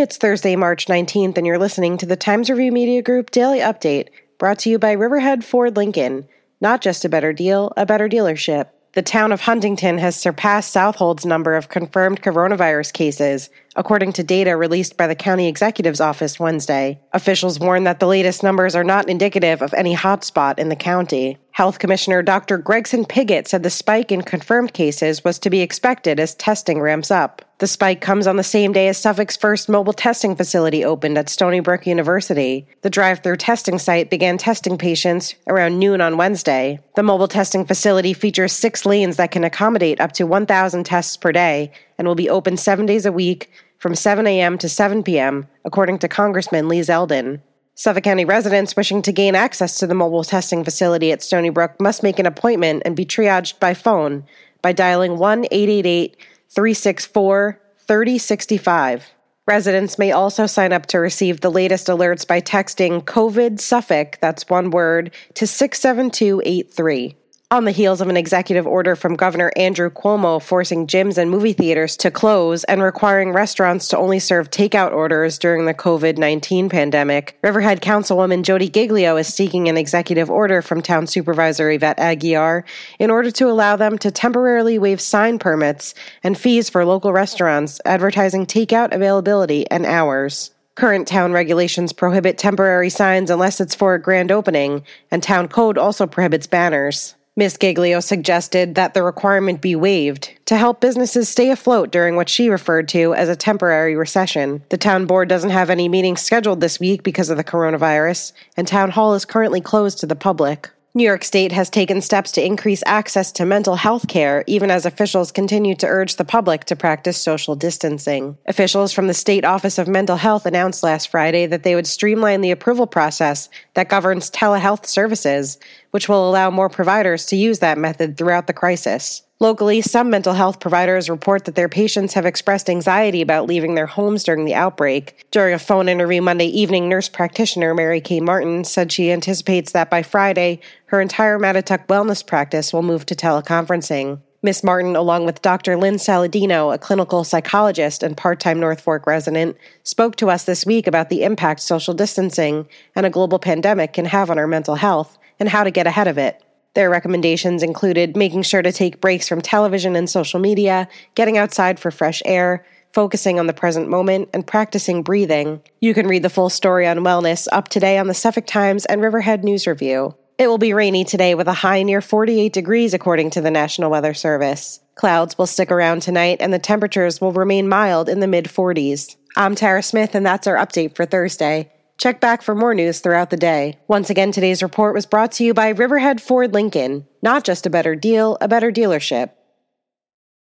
It's Thursday, March 19th, and you're listening to the Times Review Media Group Daily Update, brought to you by Riverhead Ford Lincoln. Not just a better deal, a better dealership. The town of Huntington has surpassed Southold's number of confirmed coronavirus cases, according to data released by the county executive's office Wednesday. Officials warn that the latest numbers are not indicative of any hotspot in the county. Health Commissioner Dr. Gregson Pigott said the spike in confirmed cases was to be expected as testing ramps up. The spike comes on the same day as Suffolk's first mobile testing facility opened at Stony Brook University. The drive through testing site began testing patients around noon on Wednesday. The mobile testing facility features six lanes that can accommodate up to 1,000 tests per day and will be open seven days a week from 7 a.m. to 7 p.m., according to Congressman Lee Zeldin. Suffolk County residents wishing to gain access to the mobile testing facility at Stony Brook must make an appointment and be triaged by phone by dialing 1 888 364 3065. Residents may also sign up to receive the latest alerts by texting COVID Suffolk, that's one word, to 67283 on the heels of an executive order from Governor Andrew Cuomo forcing gyms and movie theaters to close and requiring restaurants to only serve takeout orders during the COVID 19 pandemic, Riverhead Councilwoman Jodi Giglio is seeking an executive order from Town Supervisor Yvette Aguiar in order to allow them to temporarily waive sign permits and fees for local restaurants advertising takeout availability and hours. Current town regulations prohibit temporary signs unless it's for a grand opening, and town code also prohibits banners. Ms. Giglio suggested that the requirement be waived to help businesses stay afloat during what she referred to as a temporary recession. The town board doesn't have any meetings scheduled this week because of the coronavirus, and town hall is currently closed to the public. New York State has taken steps to increase access to mental health care, even as officials continue to urge the public to practice social distancing. Officials from the State Office of Mental Health announced last Friday that they would streamline the approval process that governs telehealth services, which will allow more providers to use that method throughout the crisis. Locally, some mental health providers report that their patients have expressed anxiety about leaving their homes during the outbreak. During a phone interview Monday evening, nurse practitioner Mary Kay Martin said she anticipates that by Friday, her entire Mattituck wellness practice will move to teleconferencing. Miss Martin, along with Dr. Lynn Saladino, a clinical psychologist and part time North Fork resident, spoke to us this week about the impact social distancing and a global pandemic can have on our mental health and how to get ahead of it. Their recommendations included making sure to take breaks from television and social media, getting outside for fresh air, focusing on the present moment, and practicing breathing. You can read the full story on wellness up today on the Suffolk Times and Riverhead News Review. It will be rainy today with a high near 48 degrees, according to the National Weather Service. Clouds will stick around tonight, and the temperatures will remain mild in the mid 40s. I'm Tara Smith, and that's our update for Thursday. Check back for more news throughout the day. Once again, today's report was brought to you by Riverhead Ford Lincoln. Not just a better deal, a better dealership.